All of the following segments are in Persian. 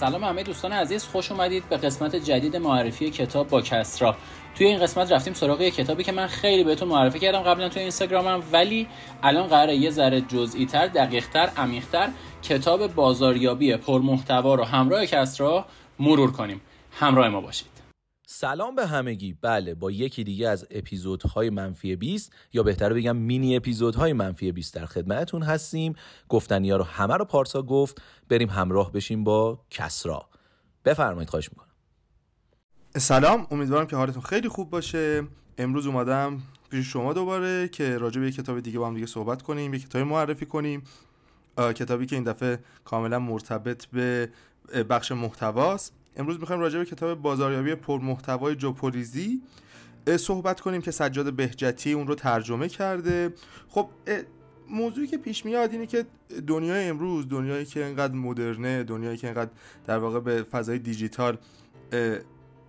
سلام همه دوستان عزیز خوش اومدید به قسمت جدید معرفی کتاب با کسرا. توی این قسمت رفتیم سراغ یه کتابی که من خیلی بهتون معرفی کردم قبلا توی اینستاگرامم ولی الان قراره یه ذره جزئی تر دقیق کتاب بازاریابی پرمحتوا رو همراه کسرا مرور کنیم. همراه ما باشید. سلام به همگی. بله با یکی دیگه از اپیزودهای منفی 20 یا بهتر بگم مینی اپیزودهای منفی 20 در خدمتتون هستیم. گفتنی ها رو همه رو پارسا گفت. بریم همراه بشیم با کسرا. بفرمایید خواهش می‌کنم. سلام امیدوارم که حالتون خیلی خوب باشه. امروز اومدم پیش شما دوباره که راجع به یک کتاب دیگه با هم دیگه صحبت کنیم یک کتابی معرفی کنیم. کتابی که این دفعه کاملا مرتبط به بخش محتواست. امروز می‌خوایم راجع به کتاب بازاریابی پرمحتوای جوپولیزی صحبت کنیم که سجاد بهجتی اون رو ترجمه کرده. خب موضوعی که پیش میاد اینه که دنیای امروز دنیایی که انقدر مدرنه دنیایی که انقدر در واقع به فضای دیجیتال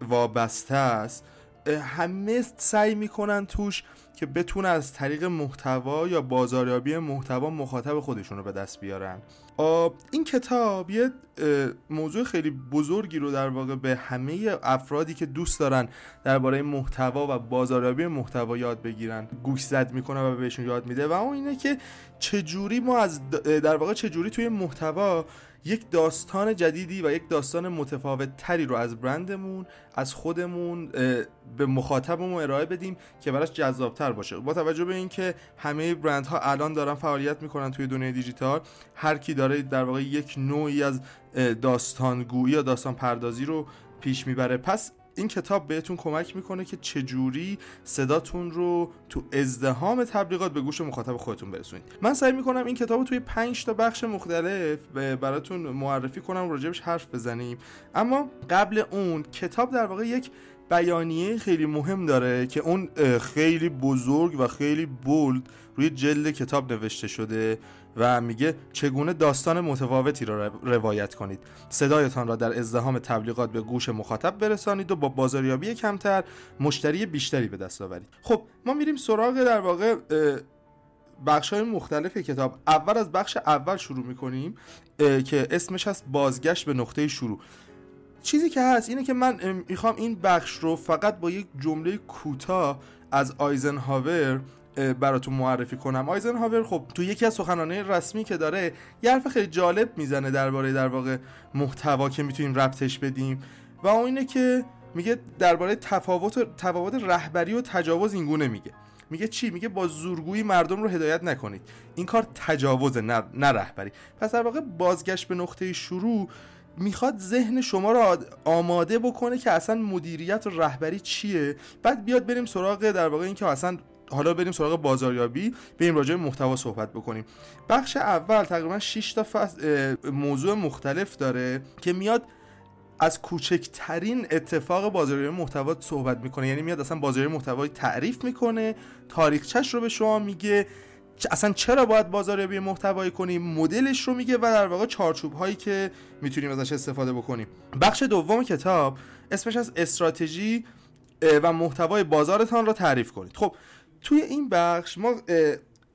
وابسته است همه سعی می‌کنن توش که بتونه از طریق محتوا یا بازاریابی محتوا مخاطب خودشون رو به دست بیارن. این کتاب یه موضوع خیلی بزرگی رو در واقع به همه افرادی که دوست دارن درباره محتوا و بازاریابی محتوا یاد بگیرن گوش زد می‌کنه و بهشون یاد میده. و اون اینه که چجوری ما از در واقع چجوری توی محتوا یک داستان جدیدی و یک داستان متفاوت تری رو از برندمون از خودمون به مخاطبمون ارائه بدیم که براش جذابتر باشه. با توجه به اینکه همه برندها الان دارن فعالیت می‌کنن توی دنیای دیجیتال هر کی داره در واقع یک نوعی از داستانگویی یا داستان پردازی رو پیش می‌بره. پس این کتاب بهتون کمک می‌کنه که چجوری صداتون رو تو ازدهام تبلیغات به گوش مخاطب خودتون برسونید. من سعی می‌کنم این کتاب رو توی 5 تا بخش مختلف براتون معرفی کنم راجبش حرف بزنیم. اما قبل اون کتاب در واقع یک بیانیه خیلی مهم داره که اون خیلی بزرگ و خیلی بولد روی جلد کتاب نوشته شده و میگه چگونه داستان متفاوتی را روایت کنید. صدایتان را در ازدهام تبلیغات به گوش مخاطب برسانید و با بازاریابی کمتر مشتری بیشتری به دست آورید. خب ما میریم سراغ در واقع بخش های مختلف کتاب. اول از بخش اول شروع می‌کنیم که اسمش هست بازگشت به نقطه شروع. چیزی که هست اینه که من می‌خوام این بخش رو فقط با یک جمله کوتاه از آیزنهاور براتون معرفی کنم. آیزنهاور خب تو یکی از سخنانه رسمی که داره یه حرف خیلی جالب می‌زنه درباره در واقع محتوا که می‌تونیم ربطش بدیم. و اون اینه که میگه درباره تفاوت تفاوت رهبری و تجاوز اینگونه میگه. میگه چی؟ میگه با زورگویی مردم رو هدایت نکنید. این کار تجاوز نه, رهبری. پس در واقع بازگشت به نقطه شروع می‌خواد ذهن شما رو آماده بکنه که اصلا مدیریت و رهبری چیه. بعد بیاد بریم سراغ در واقع اینکه اصلا حالا بریم سراغ بازاریابی بریم راجع به محتوا صحبت بکنیم. بخش اول تقریبا 6 تا موضوع مختلف داره که میاد از کوچکترین اتفاق بازاریابی محتوا صحبت می‌کنه. یعنی میاد اصلا بازاریابی محتوا تعریف می‌کنه تاریخچش رو به شما میگه. اصلا چرا باید بازاریابی محتوایی کنیم؟ مدلش رو میگه و در واقع چارچوب هایی که می‌تونیم ازش استفاده بکنیم. بخش دوم کتاب اسمش از استراتژی و محتوای بازارتان رو تعریف کنید. خب توی این بخش ما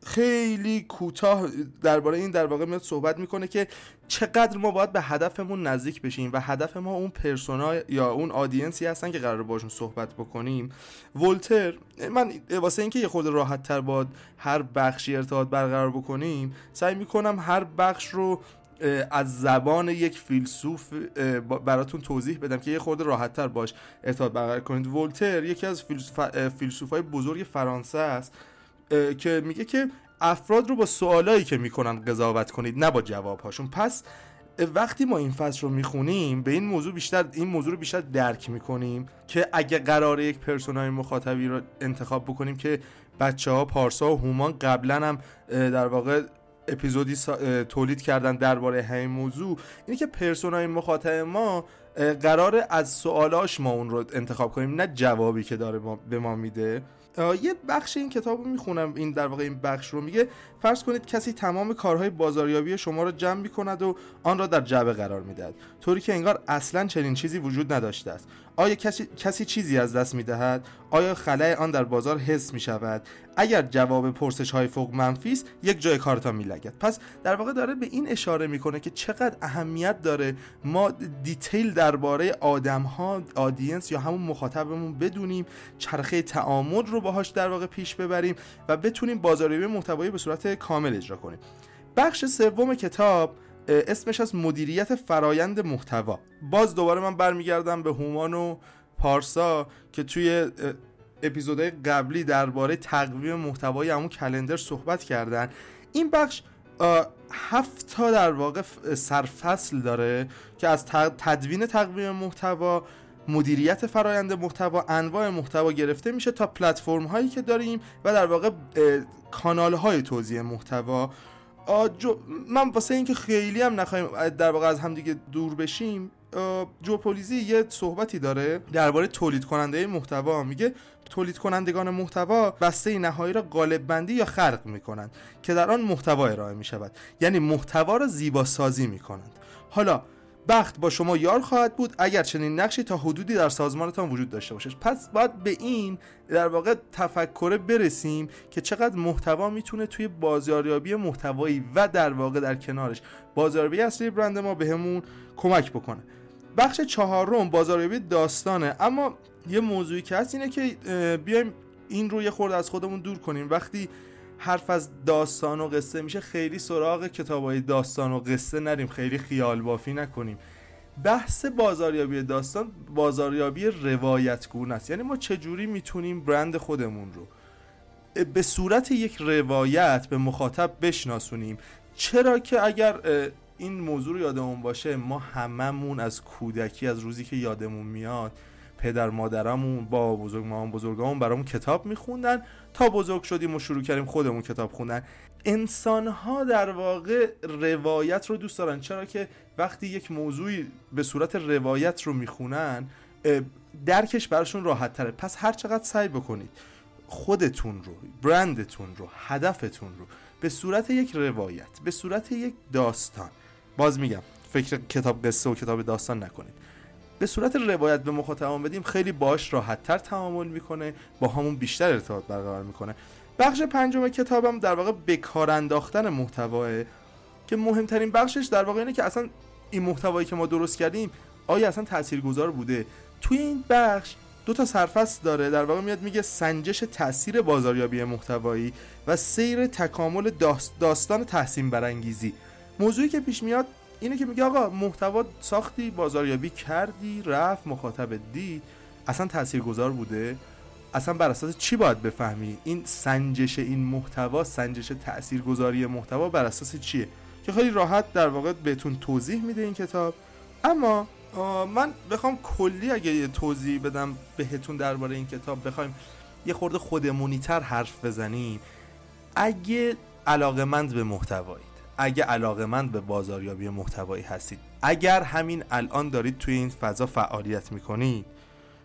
خیلی کوتاه درباره این در واقع میاد صحبت می‌کنه که چقدر ما باید به هدفمون نزدیک بشیم و هدف ما اون پرسونا یا اون آدینسی هستن که قرار باشون صحبت بکنیم. ولتر من واسه اینکه یه خورده راحت تر باد هر بخشی ارتباط برقرار بکنیم سعی می‌کنم هر بخش رو از زبان یک فیلسوف براتون توضیح بدم که یه خورده راحت تر باش ارتباط برقرار کنید. ولتر یکی از فیلسوف های بزرگ فرانسه است. که میگه که افراد رو با سوالایی که می‌کنن قضاوت کنید نه با جوابهاشون. پس وقتی ما این فصل رو می‌خونیم به این موضوع بیشتر این موضوع رو بیشتر درک می‌کنیم که اگه قرار یک پرسونای مخاطبی رو انتخاب بکنیم که بچه ها پارسا و هومان قبلا هم در واقع اپیزودی تولید کردن درباره همین موضوع اینه که پرسونای مخاطب ما قرار از سوالاش ما اون رو انتخاب کنیم نه جوابی که داره به ما میده. یه بخش این کتاب رو می‌خونم این در واقع این بخش رو. میگه فرض کنید کسی تمام کارهای بازاریابی شما رو جمع می‌کند و آن را در جعبه قرار می‌دهد طوری که انگار اصلا چنین چیزی وجود نداشته است. آیا کسی, کسی چیزی از دست می‌دهد؟ آیا خلای آن در بازار حس می شود اگر جواب پرسش های فوق منفی است یک جای کارتان می‌لنگد. پس در واقع داره به این اشاره می‌کنه که چقدر اهمیت داره ما detail درباره آدم ها audience یا همون مخاطبمون بدونیم چرخه تعامل رو باهاش در واقع پیش ببریم و بتونیم بازاریابی محتوایی به صورت کامل اجرا کنیم. بخش سوم کتاب اسمش از مدیریت فرایند محتوا. باز دوباره من برمیگردم به هومان و پارسا که توی اپیزودهای قبلی درباره تقویم محتوای همون کلندر صحبت کردن. این بخش هفت تا در واقع سرفصل داره که از تدوین تقویم محتوا مدیریت فرایند محتوا انواع محتوا گرفته میشه تا پلتفرم هایی که داریم و در واقع کانال های توزیع محتوا. من واسه اینکه خیلی هم نخواهیم در واقع از همدیگه دور بشیم جوپولیزی یه صحبتی داره درباره تولید کننده محتوا. میگه تولید کنندگان محتوا بسته نهایی را قالب بندی یا خرق می‌کنند که در آن محتوا ارائه می‌شود. یعنی محتوا را زیبا سازی می‌کنند. حالا بخت با شما یار خواهد بود اگر چنین نقشی تا حدودی در سازمانتان وجود داشته باشه پس باید به این در واقع تفکر برسیم که چقدر محتوا می‌تونه توی بازاریابی محتوایی و در واقع در کنارش. بازاریابی اصلی برند ما بهمون کمک بکنه. بخش چهارم بازاریابی داستانه. اما یه موضوعی که هست اینه که بیایم این رو یه خورده از خودمون دور کنیم. وقتی حرف از داستان و قصه میشه خیلی سراغ کتابای داستان و قصه نریم خیلی خیال بافی نکنیم. بحث بازاریابی داستان بازاریابی روایتگونه است. یعنی ما چجوری می‌تونیم برند خودمون رو به صورت یک روایت به مخاطب بشناسونیم؟ چرا که اگر این موضوع رو یادمون باشه ما هممون از کودکی از روزی که یادمون میاد پدر مادرمون با بزرگ مامان بزرگامون برامون کتاب میخوندن. تا بزرگ شدیم و شروع کردیم خودمون کتاب خوندن. انسان ها در واقع روایت رو دوست دارن. چرا که وقتی یک موضوعی به صورت روایت رو می‌خونن درکش براشون راحت تره پس هر چقدر سعی بکنید خودتون رو برندتون رو هدفتون رو به صورت یک روایت به صورت یک داستان باز میگم فکر کتاب قصه و کتاب داستان نکنید. به صورت روایت به مخاطبان بدیم خیلی باش راحتتر تعامل می‌کنه با همون بیشتر ارتباط برقرار می‌کنه. بخش پنجم کتابم در واقع به کار انداختن محتواه که مهمترین بخشش در واقع اینه که اصلا این محتوایی که ما درست کردیم آیا اصلا تاثیرگذار بوده؟ توی این بخش دو تا سرفصل داره در واقع میاد میگه سنجش تاثیر بازاریابی محتوایی و سیر تکامل داستان تحسین برانگیزی. موضوعی که پیش میاد اینه که میگه آقا محتوا ساختی بازاریابی کردی رفت مخاطب دید. اصلا تاثیرگذار بوده. اصلا بر اساس چی باید بفهمی؟ این سنجش این محتوا سنجش تاثیرگذاری محتوا بر اساس چیه؟ که خیلی راحت در واقع بهتون توضیح میده این کتاب. اما من بخوام کلی اگه یه توضیح بدم بهتون درباره این کتاب بخوایم یه خورده خودمونیتر حرف بزنیم. اگه علاقمند به محتوایی. اگه علاقمند به بازاریابی محتوایی هستید. اگر همین الان دارید توی این فضا فعالیت می‌کنید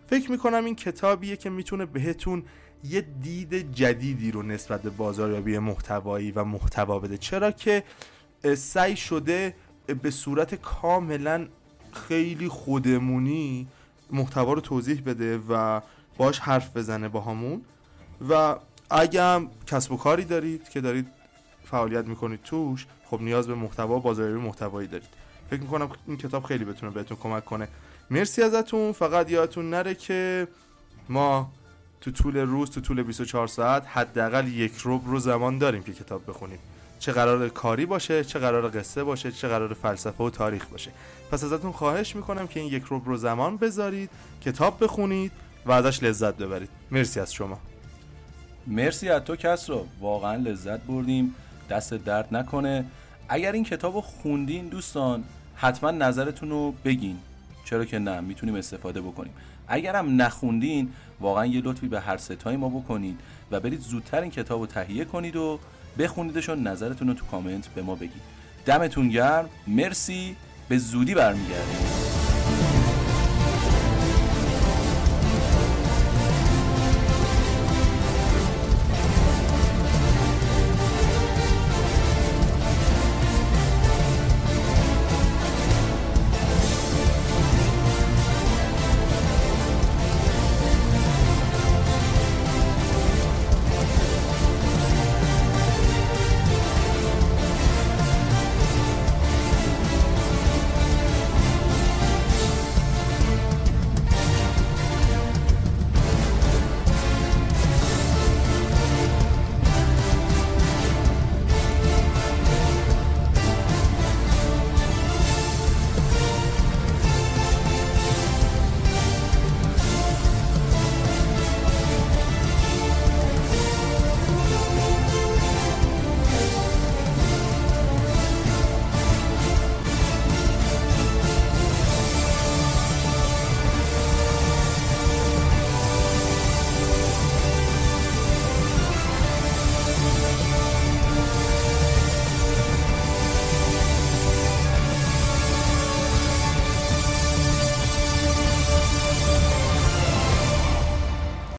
فکر می‌کنم این کتابیه که می‌تونه بهتون یه دید جدیدی رو نسبت به بازاریابی محتوایی و محتوا بده. چرا که سعی شده به صورت کاملا خیلی خودمونی محتوا رو توضیح بده و باش حرف بزنه با همون و اگه هم کسب و کاری دارید که دارید فعالیت می‌کنید توش خب نیاز به محتوا بازاریابی محتوایی دارید. فکر می‌کنم این کتاب خیلی بتونه بهتون کمک کنه. مرسی ازتون فقط یادتون نره که ما تو طول روز تو طول 24 ساعت حداقل یک روب رو زمان داریم که کتاب بخونیم. چه قرار کاری باشه چه قرار قصه باشه چه قرار فلسفه و تاریخ باشه. پس ازتون خواهش می‌کنم که این یک روب رو زمان بذارید کتاب بخونید و ازش لذت ببرید. مرسی از شما. مرسی از تو کس رو. واقعا لذت بردیم. دست درد نکنه. اگر این کتاب رو خوندین دوستان حتما نظرتون رو بگین. چرا که نه می‌تونیم استفاده بکنیم. اگر هم نخوندین واقعا یه لطفی به هر ستای ما بکنید و برید زودتر این کتاب رو تهیه کنید و بخونیدش و نظرتون رو تو کامنت به ما بگید. دمتون گرم. مرسی. به زودی برمیگردیم.